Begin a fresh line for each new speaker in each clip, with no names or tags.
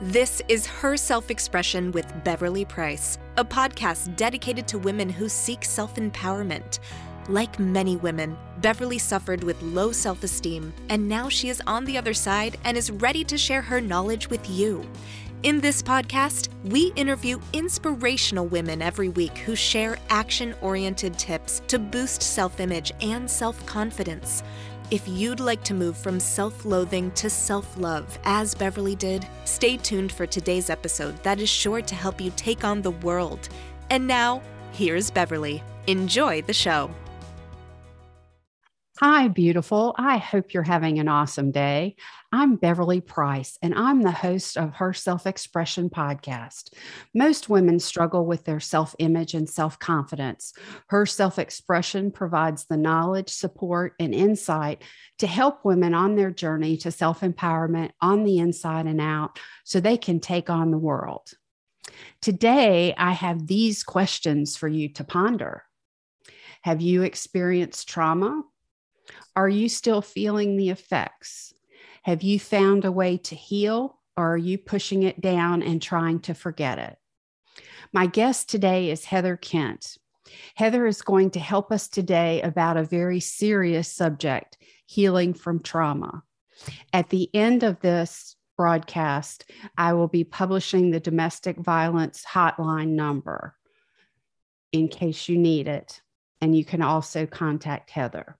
This is Her Self Expression with Beverly Price, a podcast dedicated to women who seek self empowerment. Like many women, Beverly suffered with low self esteem, and now she is on the other side and is ready to share her knowledge with you. In this podcast, we interview inspirational women every week who share action oriented tips to boost self image and self confidence. If you'd like to move from self loathing to self love, as Beverly did, stay tuned for today's episode that is sure to help you take on the world. And now, here's Beverly. Enjoy the show.
Hi, beautiful. I hope you're having an awesome day. I'm Beverly Price, and I'm the host of Her Self Expression podcast. Most women struggle with their self image and self confidence. Her Self Expression provides the knowledge, support, and insight to help women on their journey to self empowerment on the inside and out so they can take on the world. Today, I have these questions for you to ponder. Have you experienced trauma? Are you still feeling the effects? Have you found a way to heal or are you pushing it down and trying to forget it? My guest today is Heather Kent. Heather is going to help us today about a very serious subject healing from trauma. At the end of this broadcast, I will be publishing the domestic violence hotline number in case you need it. And you can also contact Heather.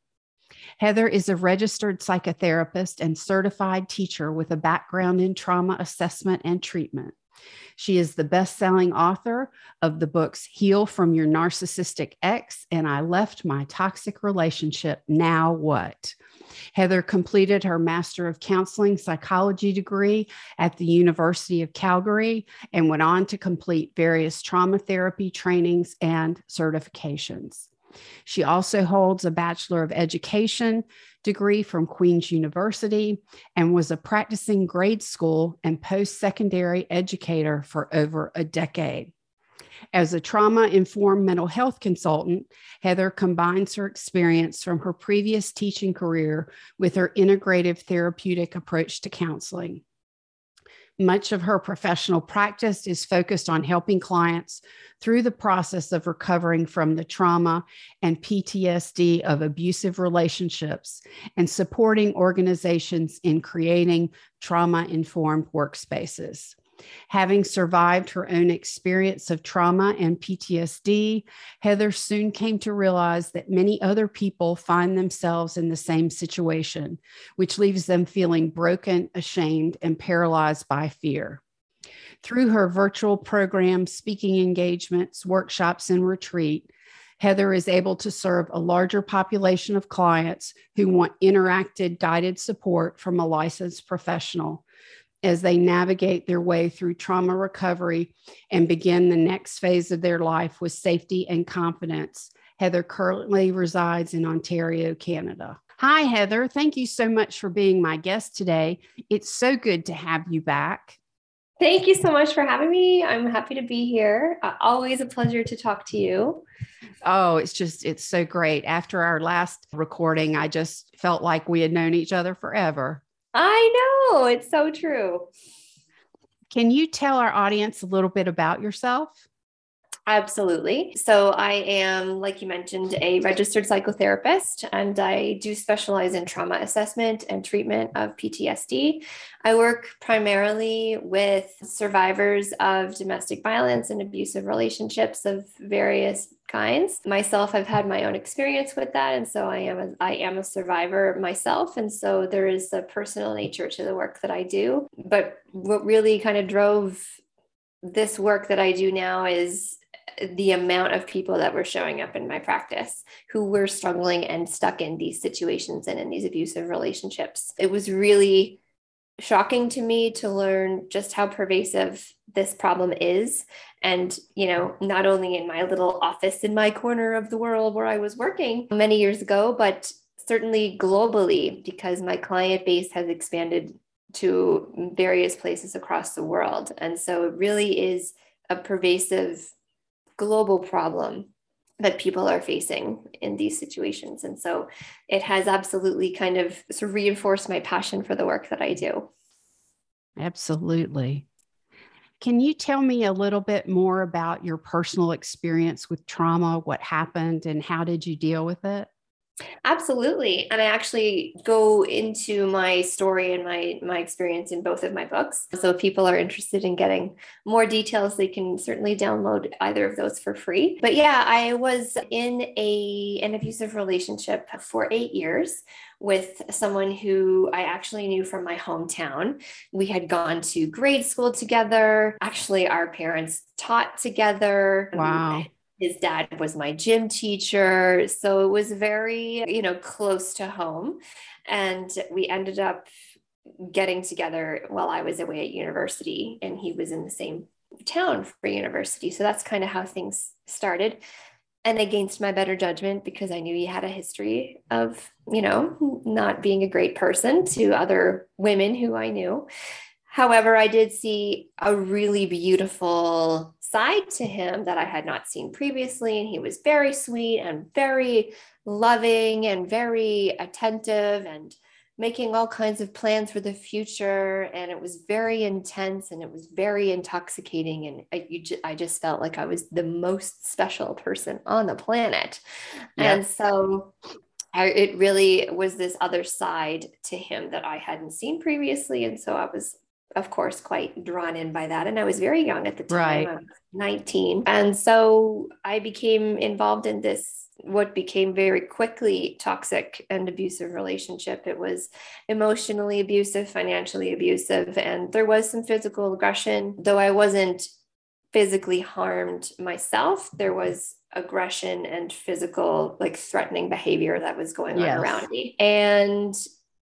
Heather is a registered psychotherapist and certified teacher with a background in trauma assessment and treatment. She is the best selling author of the books Heal from Your Narcissistic Ex and I Left My Toxic Relationship. Now What? Heather completed her Master of Counseling Psychology degree at the University of Calgary and went on to complete various trauma therapy trainings and certifications. She also holds a Bachelor of Education degree from Queen's University and was a practicing grade school and post secondary educator for over a decade. As a trauma informed mental health consultant, Heather combines her experience from her previous teaching career with her integrative therapeutic approach to counseling. Much of her professional practice is focused on helping clients through the process of recovering from the trauma and PTSD of abusive relationships and supporting organizations in creating trauma informed workspaces. Having survived her own experience of trauma and PTSD, Heather soon came to realize that many other people find themselves in the same situation, which leaves them feeling broken, ashamed, and paralyzed by fear. Through her virtual programs, speaking engagements, workshops, and retreat, Heather is able to serve a larger population of clients who want interacted, guided support from a licensed professional as they navigate their way through trauma recovery and begin the next phase of their life with safety and confidence. Heather currently resides in Ontario, Canada. Hi, Heather. Thank you so much for being my guest today. It's so good to have you back.
Thank you so much for having me. I'm happy to be here. Uh, always a pleasure to talk to you.
Oh, it's just, it's so great. After our last recording, I just felt like we had known each other forever.
I know. It's so true.
Can you tell our audience a little bit about yourself?
Absolutely. So, I am, like you mentioned, a registered psychotherapist, and I do specialize in trauma assessment and treatment of PTSD. I work primarily with survivors of domestic violence and abusive relationships of various kinds. Myself, I've had my own experience with that, and so I am a, I am a survivor myself, and so there is a personal nature to the work that I do. But what really kind of drove this work that I do now is the amount of people that were showing up in my practice who were struggling and stuck in these situations and in these abusive relationships. It was really shocking to me to learn just how pervasive this problem is and you know not only in my little office in my corner of the world where i was working many years ago but certainly globally because my client base has expanded to various places across the world and so it really is a pervasive global problem that people are facing in these situations. And so it has absolutely kind of reinforced my passion for the work that I do.
Absolutely. Can you tell me a little bit more about your personal experience with trauma? What happened and how did you deal with it?
Absolutely. And I actually go into my story and my my experience in both of my books. So if people are interested in getting more details, they can certainly download either of those for free. But yeah, I was in a an abusive relationship for 8 years with someone who I actually knew from my hometown. We had gone to grade school together. Actually, our parents taught together.
Wow
his dad was my gym teacher so it was very you know close to home. And we ended up getting together while i was away at university and he was in the same town for university. So that's kind of how things started. And against my better judgment because i knew he had a history of you know not being a great person to other women who i knew. However i did see a really beautiful side to him that I had not seen previously. And he was very sweet and very loving and very attentive and making all kinds of plans for the future. And it was very intense and it was very intoxicating. And I, I just felt like I was the most special person on the planet. And so I, it really was this other side to him that I hadn't seen previously. And so I was of course, quite drawn in by that. And I was very young at the time.
Right.
I was 19. And so I became involved in this, what became very quickly toxic and abusive relationship. It was emotionally abusive, financially abusive, and there was some physical aggression, though I wasn't physically harmed myself. There was aggression and physical, like threatening behavior that was going yes. on around me. And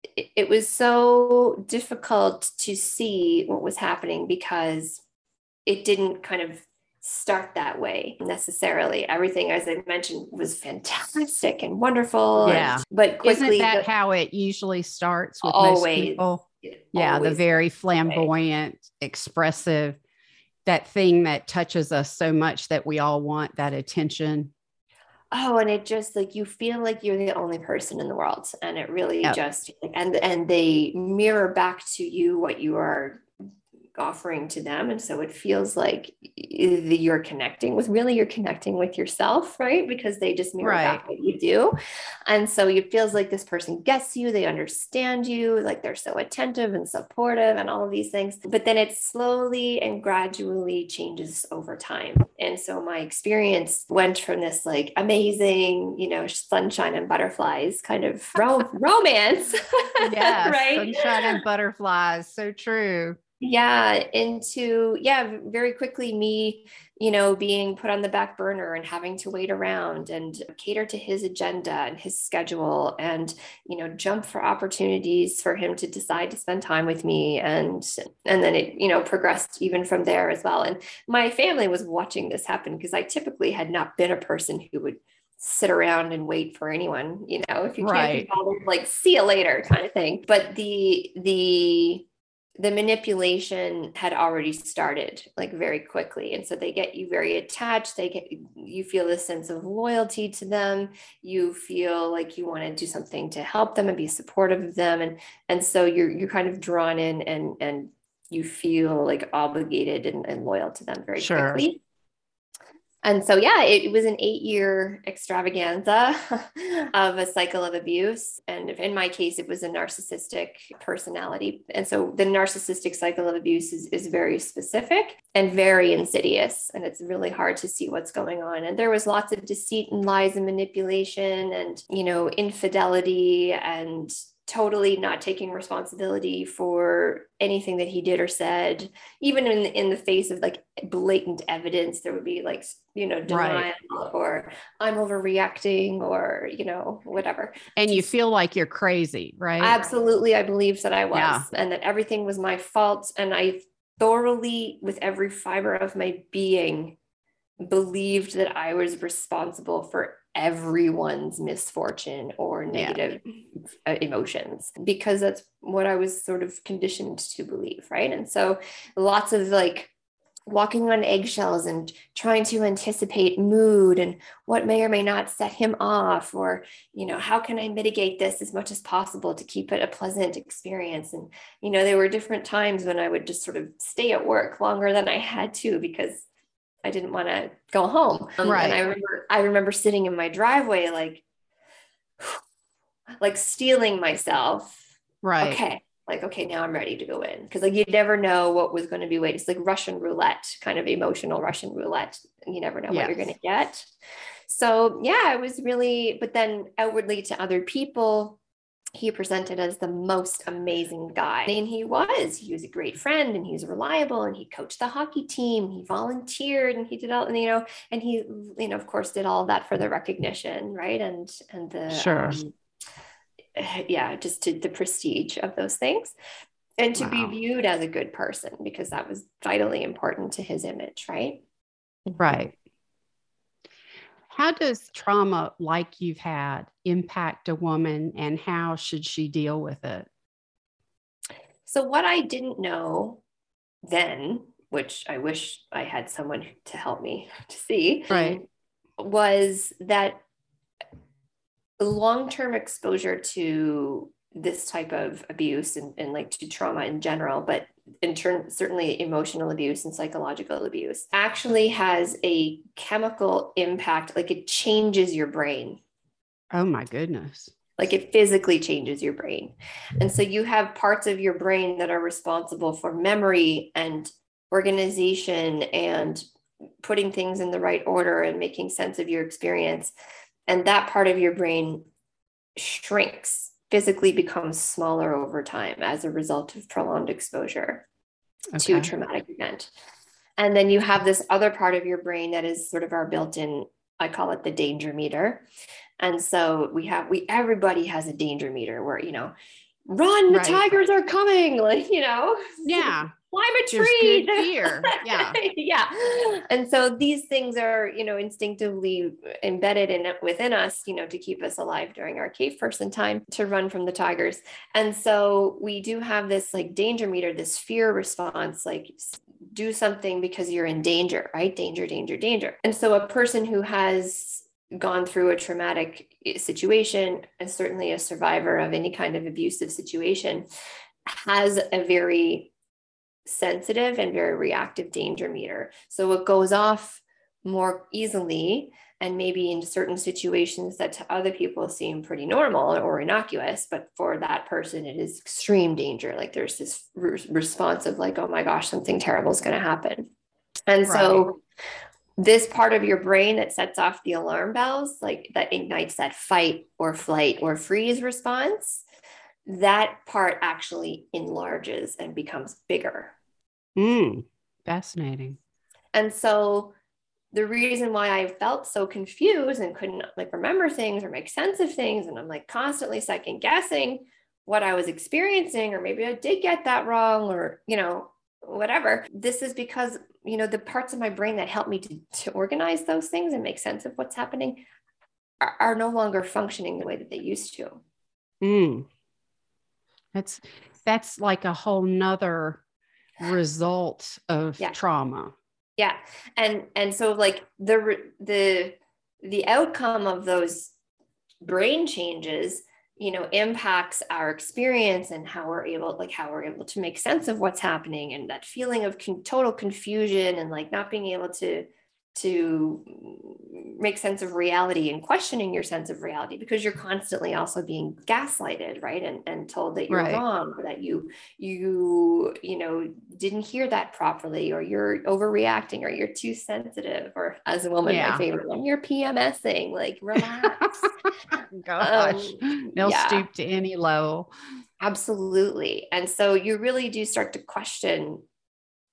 it was so difficult to see what was happening because it didn't kind of start that way necessarily. Everything, as I mentioned, was fantastic and wonderful.
Yeah.
And, but quickly,
isn't that the, how it usually starts with always, most people? Yeah, the very flamboyant, expressive, that thing that touches us so much that we all want that attention
oh and it just like you feel like you're the only person in the world and it really yep. just and and they mirror back to you what you are offering to them. And so it feels like you're connecting with really you're connecting with yourself right? Because they just mirror right. back what you do. And so it feels like this person gets you they understand you like they're so attentive and supportive and all of these things. But then it slowly and gradually changes over time. And so my experience went from this like amazing you know sunshine and butterflies kind of ro- romance
yeah right? sunshine and butterflies. So true
yeah into yeah very quickly me you know being put on the back burner and having to wait around and cater to his agenda and his schedule and you know jump for opportunities for him to decide to spend time with me and and then it you know progressed even from there as well. And my family was watching this happen because i typically had not been a person who would sit around and wait for anyone you know if you can't be bothered like see you later kind of thing. But the the the manipulation had already started like very quickly. And so they get you very attached they get you feel a sense of loyalty to them. You feel like you want to do something to help them and be supportive of them. And and so you're you're kind of drawn in and and you feel like obligated and, and loyal to them very sure. quickly and so yeah it, was an eight year extravaganza of a cycle of abuse. And in my case it was a narcissistic personality. And so the narcissistic cycle of abuse is, is very specific and very insidious. And it's really hard to see what's going on. And there was lots of deceit and lies and manipulation and you know infidelity and totally not taking responsibility for anything that he did or said even in in the face of like blatant evidence there would be like you know denial right. or i'm overreacting or you know whatever
and you feel like you're crazy right
absolutely i believed that i was yeah. and that everything was my fault and i thoroughly with every fiber of my being believed that i was responsible for everyone's misfortune or negative yeah. emotions because that's what I was sort of conditioned to believe, right? And so lots of like walking on eggshells and trying to anticipate mood and what may or may not set him off or you know how can i mitigate this as much as possible to keep it a pleasant experience and you know there were different times when i would just sort of stay at work longer than i had to because i didn't want to go home. Um, right. and i remember i remember sitting in my driveway like like steeling myself.
Right.
Okay like okay now i'm ready to go in. Because like you never know what was going to be waiting it's like russian roulette kind of emotional russian roulette. You never know yes. what you're going to get. So yeah it was really but then outwardly to other people he presented as the most amazing guy and he was he was a great friend and he was reliable and he coached the hockey team he volunteered and he did all and you know and he you know of course did all that for the recognition right and and the
sure um,
yeah, just to the prestige of those things and to wow. be viewed as a good person because that was vitally important to his image, right?
Right. How does trauma like you've had impact a woman and how should she deal with it?
So, what I didn't know then, which I wish I had someone to help me to see,
right.
was that long-term exposure to this type of abuse and, and like to trauma in general, but in turn, certainly emotional abuse and psychological abuse actually has a chemical impact. Like it changes your brain.
Oh my goodness.
Like it physically changes your brain. And so you have parts of your brain that are responsible for memory and organization and putting things in the right order and making sense of your experience and that part of your brain shrinks physically becomes smaller over time as a result of prolonged exposure okay. to a traumatic event and then you have this other part of your brain that is sort of our built-in i call it the danger meter and so we have we everybody has a danger meter where you know run the right. tigers are coming like you know
yeah
climb a tree.
fear yeah.
Yeah. And so these things are you know instinctively embedded in within us you know to keep us alive during our cave person time to run from the tigers. And so we do have this like danger meter this fear response like do something because you're in danger right? Danger danger danger. And so a person who has gone through a traumatic eh, situation and certainly a survivor of any kind of abusive situation has a very sensitive and very reactive danger meter. So it goes off more easily and maybe in certain situations that to other people seem pretty normal or innocuous but for that person it is extreme danger like there's this re- response of like oh my gosh something terrible is going to happen and right. so this part of your brain that sets off the alarm bells like that ignites that fight or flight or freeze response that part actually enlarges and becomes bigger.
Mm, fascinating.
And so the reason why I felt so confused and couldn't like remember things or make sense of things, and I'm like constantly second guessing what I was experiencing, or maybe I did get that wrong, or you know, whatever. This is because you know the parts of my brain that help me to, to organize those things and make sense of what's happening are, are no longer functioning the way that they used to.
Mm. That's that's like a whole nother result of yeah. trauma.
Yeah. And and so like the the the outcome of those brain changes you know impacts our experience and how we're able like how we're able to make sense of what's happening and that feeling of con- total confusion and like not being able to to make sense of reality and questioning your sense of reality because you're constantly also being gaslighted right and, and told that you're right. wrong or that you you you know didn't hear that properly or you're overreacting or you're too sensitive or as a woman yeah. my favorite one you're pmsing like relax
gosh um, they'll yeah. stoop to any level
absolutely and so you really do start to question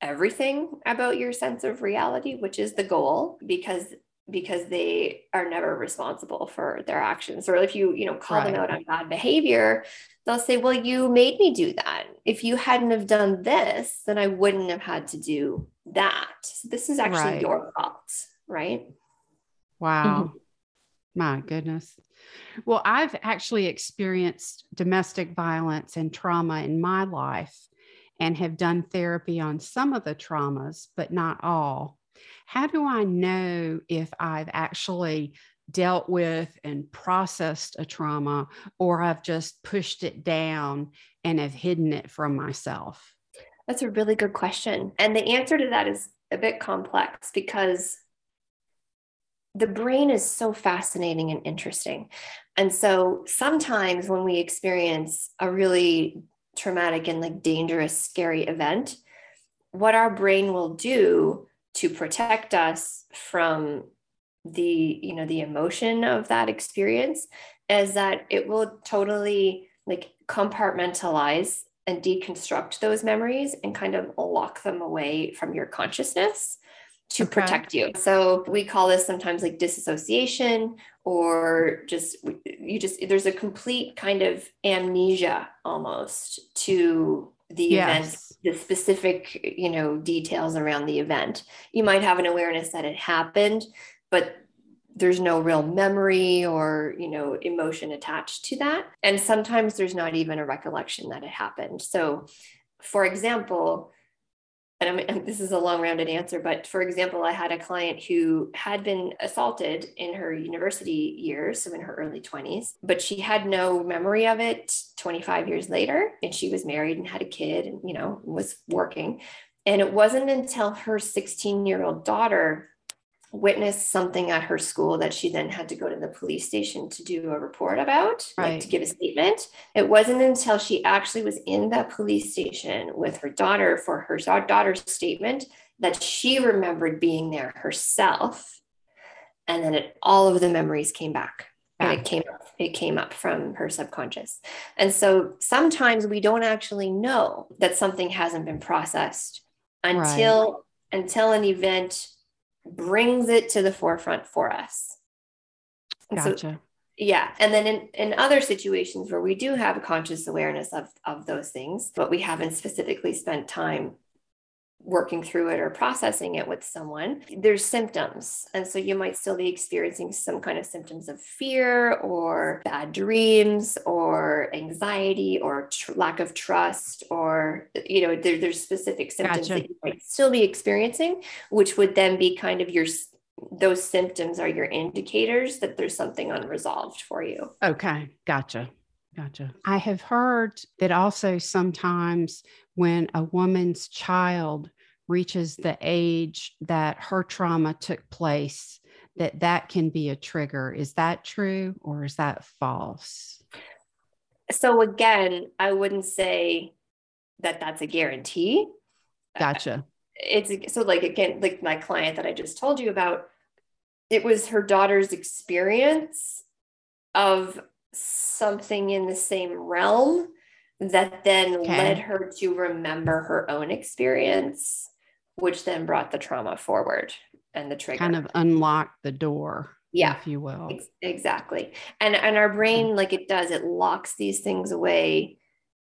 everything about your sense of reality, which is the goal, because because they are never responsible for their actions. Or if you, you know, call right. them out on bad behavior, they'll say, Well, you made me do that. If you hadn't have done this, then I wouldn't have had to do that. So this is actually right. your fault, right?
Wow. Mm-hmm. My goodness. Well, I've actually experienced domestic violence and trauma in my life. And have done therapy on some of the traumas, but not all. How do I know if I've actually dealt with and processed a trauma or I've just pushed it down and have hidden it from myself?
That's a really good question. And the answer to that is a bit complex because the brain is so fascinating and interesting. And so sometimes when we experience a really traumatic and like dangerous, scary event, what our brain will do to protect us from the you know the emotion of that experience is that it will totally like compartmentalize and deconstruct those memories and kind of lock them away from your consciousness to okay. protect you. So we call this sometimes like disassociation or just you just there's a complete kind of amnesia almost to the yes. event the specific you know details around the event. You might have an awareness that it happened but there's no real memory or you know emotion attached to that. And sometimes there's not even a recollection that it happened. So for example and, I'm, this is a long rounded answer but for example i had a client who had been assaulted in her university years so in her early 20s but she had no memory of it 25 years later and she was married and had a kid and you know was working. And it wasn't until her 16 year old daughter witnessed something at her school that she then had to go to the police station to do a report about, right. like to give a statement. It wasn't until she actually was in that police station with her daughter for her daughter's statement that she remembered being there herself. And then it, all of the memories came back. And it came up, it came up from her subconscious. And so sometimes we don't actually know that something hasn't been processed until right. until an event brings it to the forefront for us.
gotcha. So,
yeah. And then in, in other situations where we do have conscious awareness of, of those things, but we haven't specifically spent time working through it or processing it with someone, there's symptoms. And so you might still be experiencing some kind of symptoms of fear or bad dreams or anxiety or tr- lack of trust, or, you know, there, there's specific symptoms gotcha. that you might still be experiencing, which would then be kind of your those symptoms are your indicators that there's something unresolved for you.
Okay, gotcha. Gotcha. I have heard that also sometimes when a woman's child reaches the age that her trauma took place, that that can be a trigger. Is that true or is that false?
So again, I wouldn't say that that's a guarantee.
Gotcha.
Uh, it's so like again, like my client that I just told you about, it was her daughter's experience of something in the same realm that then okay. led her to remember her own experience, which then brought the trauma forward and the trigger.
Kind of unlocked the door.
Yeah.
If you will.
Ex- exactly. And and our brain, like it does, it locks these things away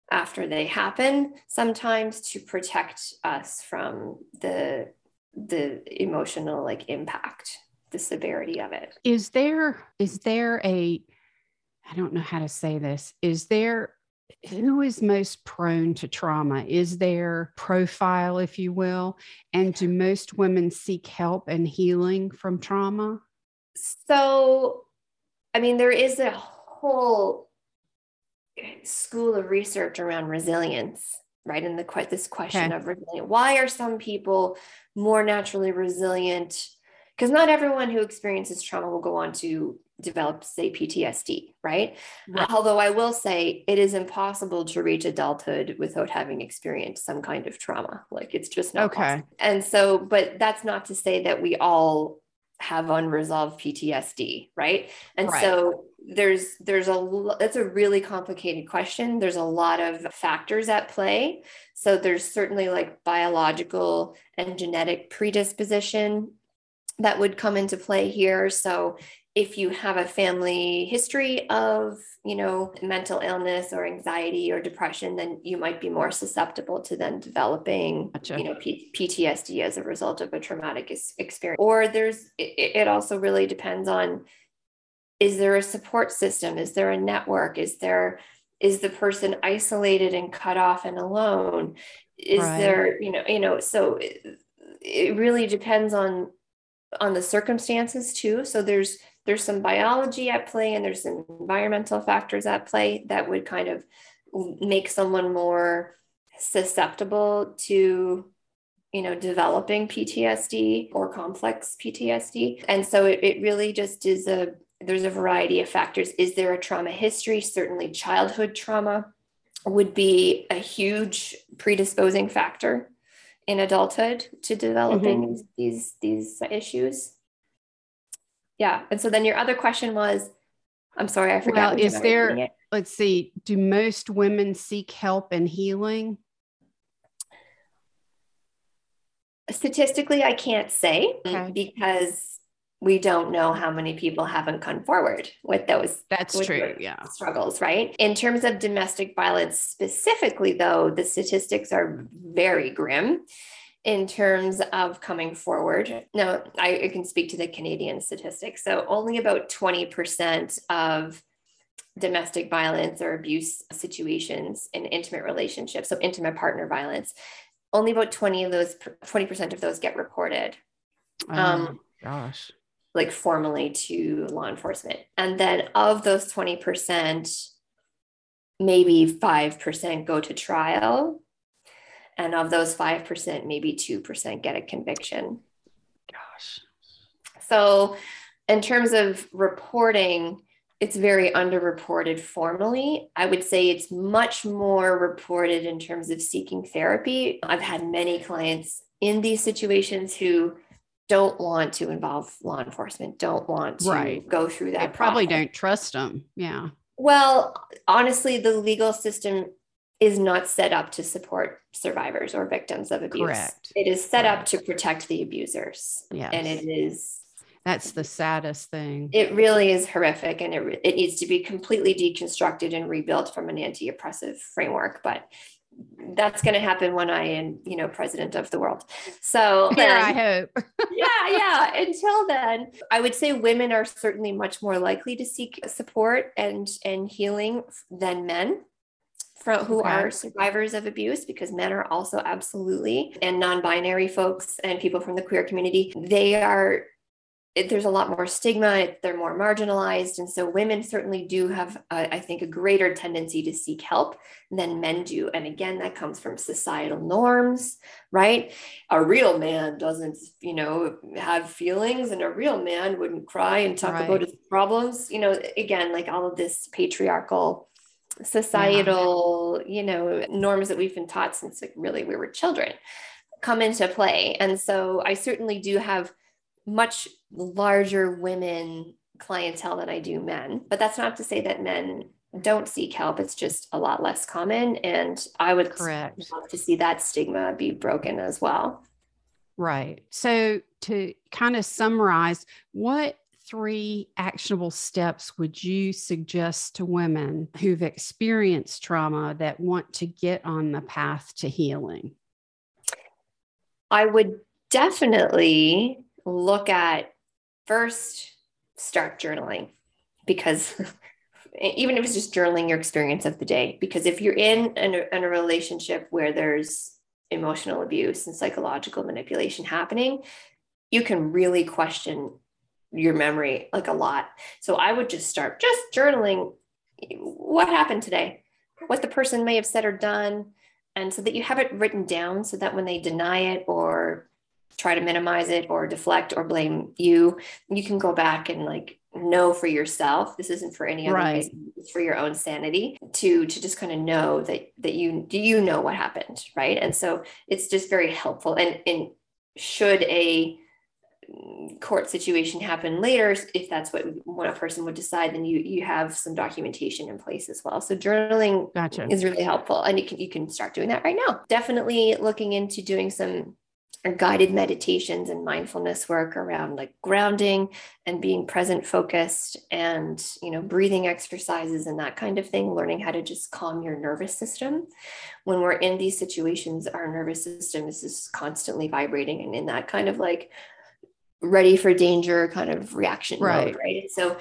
after they happen, sometimes to protect us from the the emotional like impact, the severity of it.
Is there is there a I don't know how to say this. Is there who is most prone to trauma? Is there profile, if you will? And do most women seek help and healing from trauma?
So, I mean, there is a whole school of research around resilience, right? And the quite this question okay. of resilience. Why are some people more naturally resilient? Because not everyone who experiences trauma will go on to develop, say, PTSD, right? right? Although I will say it is impossible to reach adulthood without having experienced some kind of trauma. Like it's just not okay. Possible. And so, but that's not to say that we all have unresolved PTSD, right? And right. so there's there's a that's a really complicated question. There's a lot of factors at play. So there's certainly like biological and genetic predisposition that would come into play here. So if you have a family history of you know mental illness or anxiety or depression then you might be more susceptible to then developing gotcha. you know P- ptsd as a result of a traumatic experience or there's it, it also really depends on is there a support system is there a network is there is the person isolated and cut off and alone is right. there you know you know so it, it really depends on on the circumstances too. So there's there's some biology at play and there's some environmental factors at play that would kind of make someone more susceptible to you know developing ptsd or complex ptsd and so it, it really just is a there's a variety of factors. Is there a trauma history? Certainly childhood trauma would be a huge predisposing factor in adulthood to developing mm-hmm. these these issues yeah and so then your other question was i'm sorry i forgot
well, is there let's see do most women seek help and healing
statistically i can't say okay. because we don't know how many people haven't come forward with those
that's
with
true yeah.
struggles right? In terms of domestic violence specifically though the statistics are very grim in terms of coming forward. Now i, I can speak to the canadian statistics. So only about 20% of domestic violence or abuse situations in intimate relationships so intimate partner violence only about 20 of those 20% of those get reported.
Oh, um, gosh
like formally to law enforcement. And then of those 20%, maybe 5% go to trial. And of those 5%, maybe 2% get a conviction.
Gosh.
So, in terms of reporting, it's very underreported formally. I would say it's much more reported in terms of seeking therapy. I've had many clients in these situations who don't want to involve law enforcement, don't want to
right.
go through that.
They probably don't trust them. Yeah.
Well, honestly, the legal system is not set up to support survivors or victims of abuse.
Correct.
It is set up to protect the abusers.
Yes.
And it is
that's the saddest thing.
It really is horrific and it, it needs to be completely deconstructed and rebuilt from an anti-oppressive framework. But that's going to happen when I am, you know, president of the world. So
then, I hope.
yeah, yeah. Until then, I would say women are certainly much more likely to seek support and and healing than men. From, who okay. are survivors of abuse because men are also absolutely and non-binary folks and people from the queer community they are it, there's a lot more stigma they're more marginalized and so women certainly do have i think a greater tendency to seek help than men do and again that comes from societal norms right a real man doesn't you know have feelings and a real man wouldn't cry and talk right. about his problems you know again like all of this patriarchal societal yeah. you know norms that we've been taught since like really we were children come into play and so i certainly do have much larger women clientele than I do men. But that's not to say that men don't seek help. It's just a lot less common. And I would
Correct.
love to see that stigma be broken as well.
Right. So, to kind of summarize, what three actionable steps would you suggest to women who've experienced trauma that want to get on the path to healing?
I would definitely look at first start journaling because even if it's just journaling your experience of the day because if you're in, in a, in a relationship where there's emotional abuse and psychological manipulation happening you can really question your memory like a lot. So i would just start just journaling what happened today what the person may have said or done and so that you have it written down so that when they deny it or try to minimize it or deflect or blame you you can go back and like know for yourself this isn't for any other right. reason it's for your own sanity to to just kind of know that that you do you know what happened right and so it's just very helpful and and should a mm, court situation happen later if that's what one person would decide then you you have some documentation in place as well so journaling
gotcha.
is really helpful and you can you can start doing that right now definitely looking into doing some guided meditations and mindfulness work around like grounding and being present focused and you know breathing exercises and that kind of thing learning how to just calm your nervous system when we're in these situations our nervous system is just constantly vibrating and in that kind of like ready for danger kind of reaction right. mode right so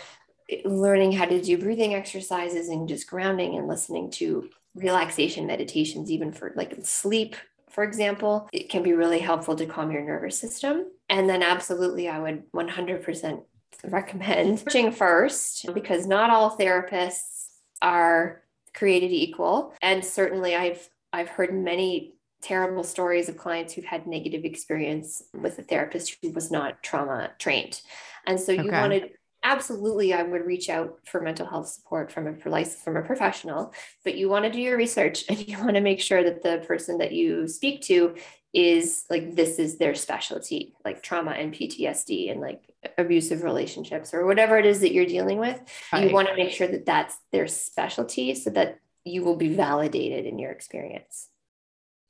learning how to do breathing exercises and just grounding and listening to relaxation meditations even for like sleep for example, it can be really helpful to calm your nervous system. And then, absolutely, I would 100% recommend searching first because not all therapists are created equal. And certainly, I've I've heard many terrible stories of clients who've had negative experience with a therapist who was not trauma trained. And so you okay. wanted absolutely I would reach out for mental health support from a from a professional, but you want to do your research and you want to make sure that the person that you speak to is like this is their specialty, like trauma and PTSD and like abusive relationships or whatever it is that you're dealing with. Right. You want to make sure that that's their specialty so that you will be validated in your experience.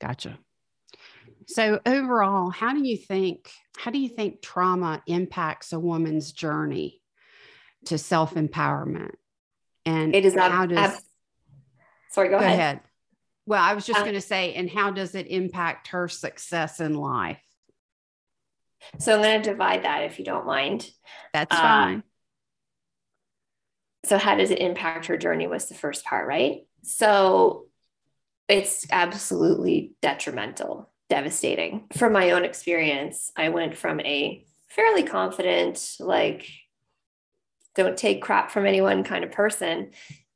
Gotcha. So overall, how do you think how do you think trauma impacts a woman's journey to self-empowerment? And
it is
how
does ab- sorry, go, go ahead. ahead.
Well, I was just um, going to say, and how does it impact her success in life?
So I'm going to divide that if you don't mind.
That's uh, fine.
So, how does it impact her journey? Was the first part, right? So, it's absolutely detrimental, devastating. From my own experience, I went from a fairly confident, like, don't take crap from anyone kind of person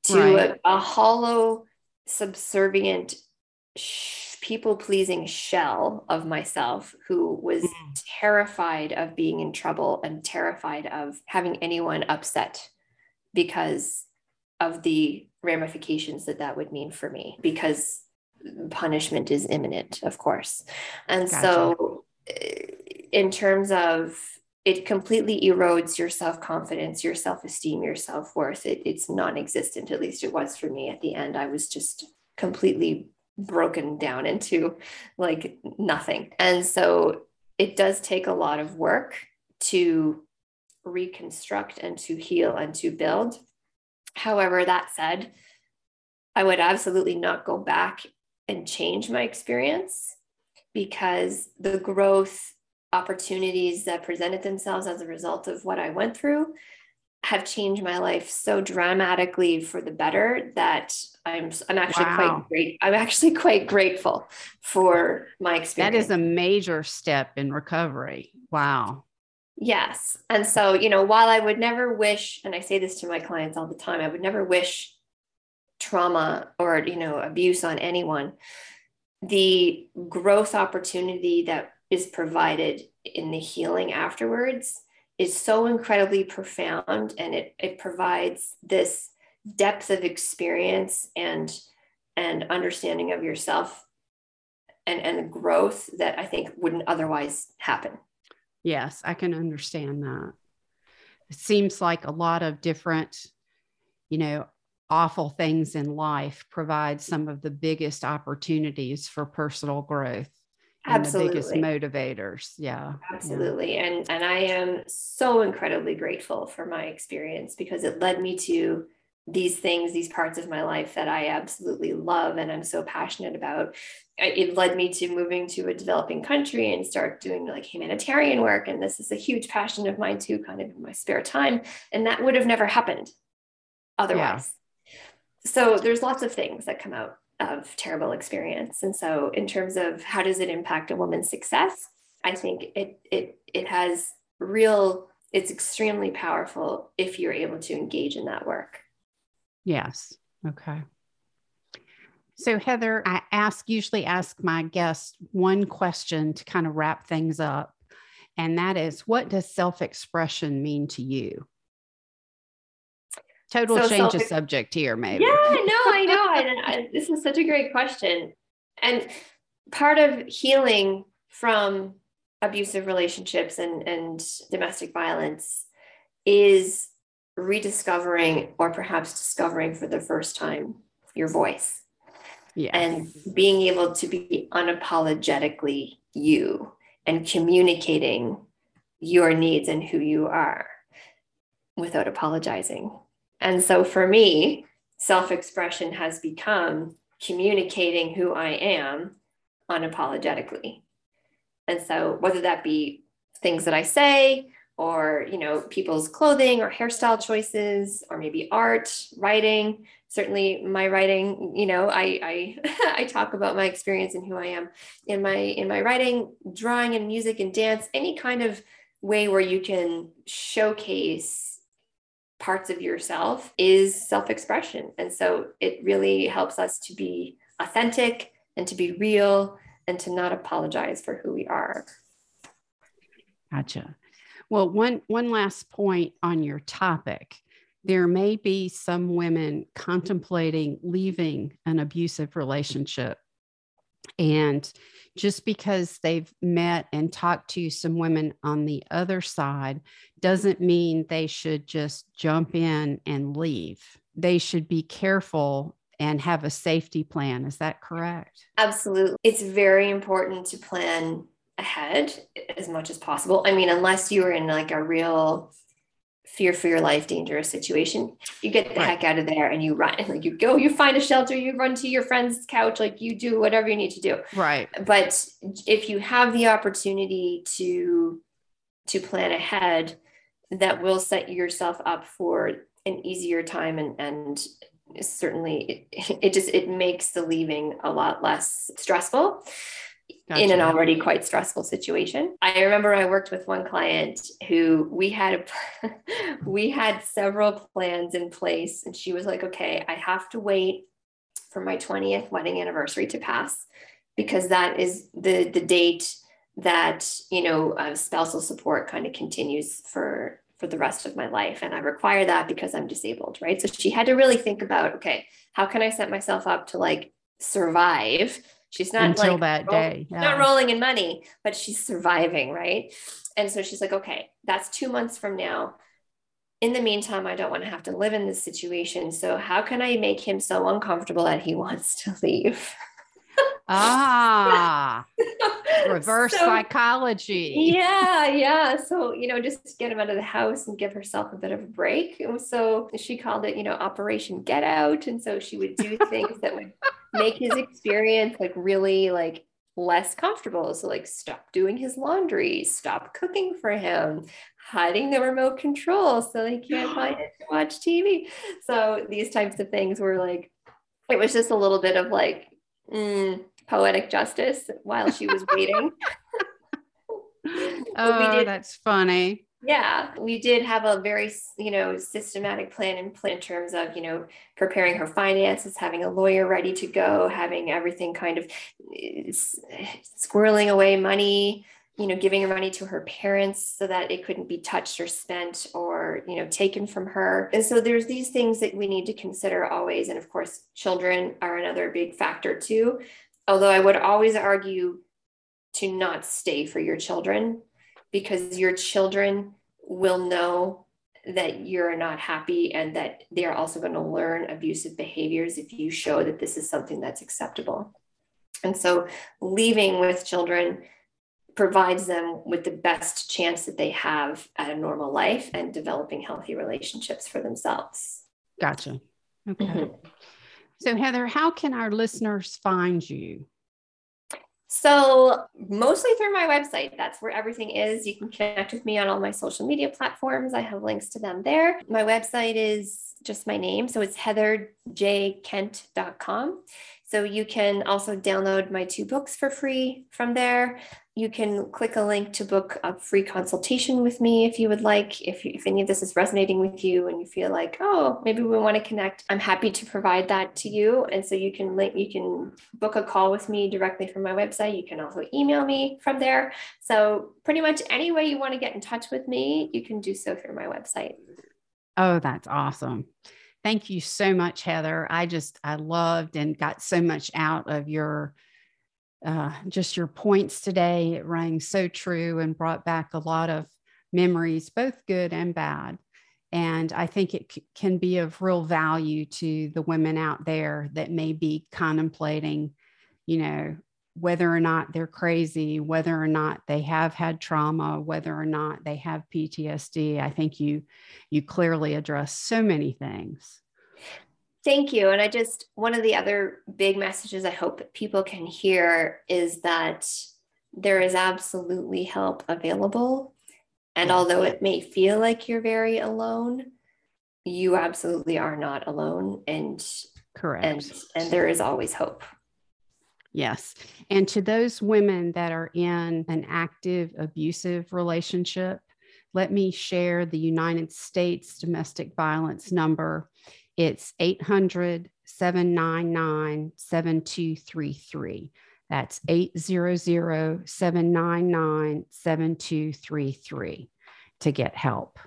to right. a, a, hollow, subservient, sh- people pleasing shell of myself who was mm. terrified of being in trouble and terrified of having anyone upset because of the ramifications that that would mean for me because punishment is imminent, of course. And gotcha. so, in terms of it completely erodes your self-confidence your self-esteem your self-worth. It, it's non-existent at least it was for me at the end. I was just completely broken down into like nothing. And so it does take a lot of work to reconstruct and to heal and to build. However that said i would absolutely not go back and change my experience because the growth opportunities that presented themselves as a result of what I went through have changed my life so dramatically for the better that I'm I'm actually wow. quite great. I'm actually quite grateful for my experience.
That is a major step in recovery. Wow.
Yes. And so, you know, while I would never wish, and I say this to my clients all the time, I would never wish trauma or, you know, abuse on anyone. The growth opportunity that is provided in the healing afterwards is so incredibly profound and it, it provides this depth of experience and and understanding of yourself and and growth that i think wouldn't otherwise happen.
Yes i can understand that. It seems like a lot of different you know awful things in life provide some of the biggest opportunities for personal growth absolutely the biggest motivators. Yeah
absolutely yeah. and and i am so incredibly grateful for my experience because it led me to these things these parts of my life that i absolutely love and i'm so passionate about. It led me to moving to a developing country and start doing like humanitarian work and this is a huge passion of mine too kind of in my spare time and that would have never happened otherwise. Yeah. so there's lots of things that come out of terrible experience. And so in terms of how does it impact a woman's success, I think it it it has real it's extremely powerful if you're able to engage in that work.
Yes. Okay. So Heather, I ask usually ask my guests one question to kind of wrap things up. And that is what does self-expression mean to you? Total so change of subject here maybe.
Yeah no i know I, I, this is such a great question. And part of healing from abusive relationships and, and domestic violence is rediscovering or perhaps discovering for the first time your voice yeah. and being able to be unapologetically you and communicating your needs and who you are without apologizing and so for me, self expression has become communicating who I am unapologetically. And so, whether that be things that I say or you know people's clothing or hairstyle choices or maybe art writing certainly my writing you know i i i talk about my experience and who i am in my in my writing drawing and music and dance any kind of way where you can showcase parts of yourself is self-expression and so it really helps us to be authentic and to be real and to not apologize for who we are
gotcha well, one one last point on your topic. There may be some women contemplating leaving an abusive relationship. And just because they've met and talked to some women on the other side doesn't mean they should just jump in and leave. They should be careful and have a safety plan. Is that correct?
Absolutely. It's very important to plan ahead as much as possible. I mean, unless you are in like a real fear for your life dangerous situation. You get the right. heck out of there and you run. Like you go you find a shelter you run to your friend's couch like you do whatever you need to do.
Right.
But if you have the opportunity to to plan ahead that will set yourself up for an easier time and and certainly it, it just it makes the leaving a lot less stressful Gotcha. in an already quite stressful situation. I remember I worked with one client who we had we had several plans in place and she was like, "Okay, I have to wait for my 20th wedding anniversary to pass because that is the the date that, you know, uh, spousal support kind of continues for for the rest of my life and I require that because I'm disabled, right? So she had to really think about, okay, how can I set myself up to like survive She's not
until
like,
that day.
Yeah. Not rolling in money, but she's surviving, right? And so she's like, okay, that's two months from now. In the meantime, I don't want to have to live in this situation. So how can I make him so uncomfortable that he wants to leave?
Ah reverse so, psychology.
yeah yeah. So you know just get him out of the house and give herself a bit of a break. And so she called it you know operation get out. And so she would do things that would make his experience like really like less comfortable. So like stop doing his laundry stop cooking for him hiding the remote control so they can't find it to watch tv so these types of things were like it was just a little bit of like mm, poetic justice while she was waiting.
oh, did, that's funny.
Yeah, we did have a very, you know, systematic plan in, plan in terms of, you know, preparing her finances, having a lawyer ready to go, having everything kind of squirreling away money, you know, giving her money to her parents so that it couldn't be touched or spent or, you know, taken from her. And so there's these things that we need to consider always. And of course, children are another big factor too. Although I would always argue to not stay for your children because your children will know that you're not happy and that they're also going to learn abusive behaviors if you show that this is something that's acceptable. And so leaving with children provides them with the best chance that they have at a normal life and developing healthy relationships for themselves.
Gotcha. Okay. Mm-hmm. So, Heather, how can our listeners find you?
So, mostly through my website. That's where everything is. You can connect with me on all my social media platforms. I have links to them there. My website is just my name. So, it's heatherjkent.com. So, you can also download my two books for free from there you can click a link to book a free consultation with me if you would like. If, if any of this is resonating with you and you feel like, oh, maybe we want to connect, I'm happy to provide that to you. And so you can link, you can book a call with me directly from my website. You can also email me from there. So pretty much any way you want to get in touch with me, you can do so through my website.
Oh, that's awesome. Thank you so much, Heather. I just, I loved and got so much out of your uh, just your points today. It rang so true and brought back a lot of memories, both good and bad. And I think it c- can be of real value to the women out there that may be contemplating, you know, whether or not they're crazy, whether or not they have had trauma, whether or not they have PTSD. I think you you clearly address so many things.
Thank you. And I just, one of the other big messages I hope people can hear is that there is absolutely help available And although it may feel like you're very alone, you absolutely are not alone. And
correct.
And and there is always hope.
Yes. And to those women that are in an active abusive relationship, let me share the United States domestic violence number. It's 800 799 7233. That's 800 799 7233 to get help.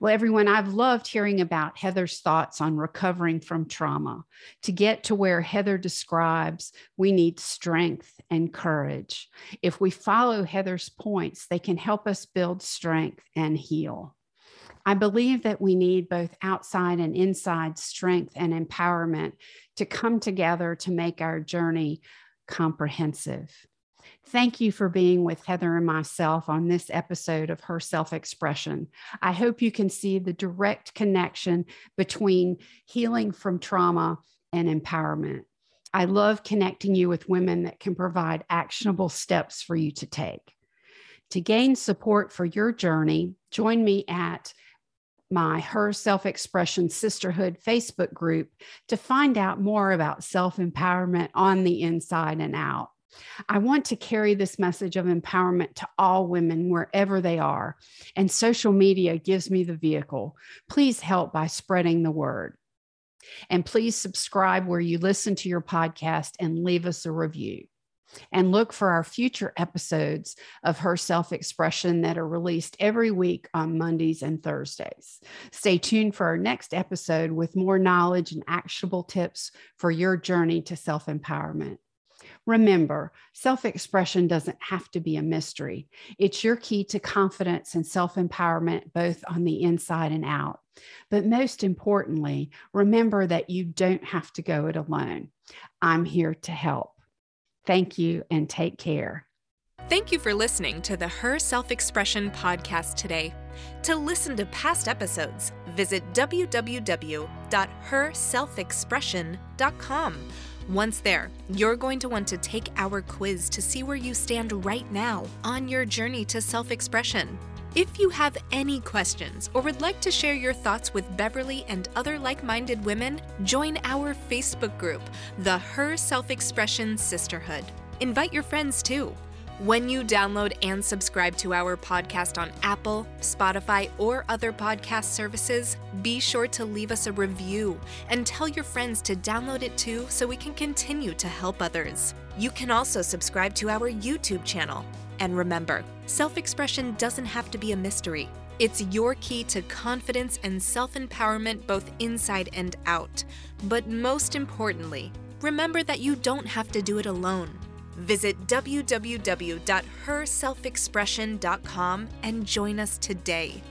Well, everyone, I've loved hearing about Heather's thoughts on recovering from trauma. To get to where Heather describes, we need strength and courage. If we follow Heather's points, they can help us build strength and heal. I believe that we need both outside and inside strength and empowerment to come together to make our journey comprehensive. Thank you for being with Heather and myself on this episode of Her Self Expression. I hope you can see the direct connection between healing from trauma and empowerment. I love connecting you with women that can provide actionable steps for you to take. To gain support for your journey, join me at my Her Self Expression Sisterhood Facebook group to find out more about self empowerment on the inside and out. I want to carry this message of empowerment to all women wherever they are, and social media gives me the vehicle. Please help by spreading the word. And please subscribe where you listen to your podcast and leave us a review. And look for our future episodes of Her Self Expression that are released every week on Mondays and Thursdays. Stay tuned for our next episode with more knowledge and actionable tips for your journey to self empowerment. Remember, self expression doesn't have to be a mystery. It's your key to confidence and self empowerment, both on the inside and out. But most importantly, remember that you don't have to go it alone. I'm here to help. Thank you and take care.
Thank you for listening to the Her Self Expression podcast today. To listen to past episodes, visit www.herselfexpression.com. Once there, you're going to want to take our quiz to see where you stand right now on your journey to self expression. If you have any questions or would like to share your thoughts with Beverly and other like minded women, join our Facebook group, the Her Self Expression Sisterhood. Invite your friends too. When you download and subscribe to our podcast on Apple, Spotify, or other podcast services, be sure to leave us a review and tell your friends to download it too so we can continue to help others. You can also subscribe to our YouTube channel. And remember, self expression doesn't have to be a mystery. It's your key to confidence and self empowerment both inside and out. But most importantly, remember that you don't have to do it alone. Visit www.herselfexpression.com and join us today.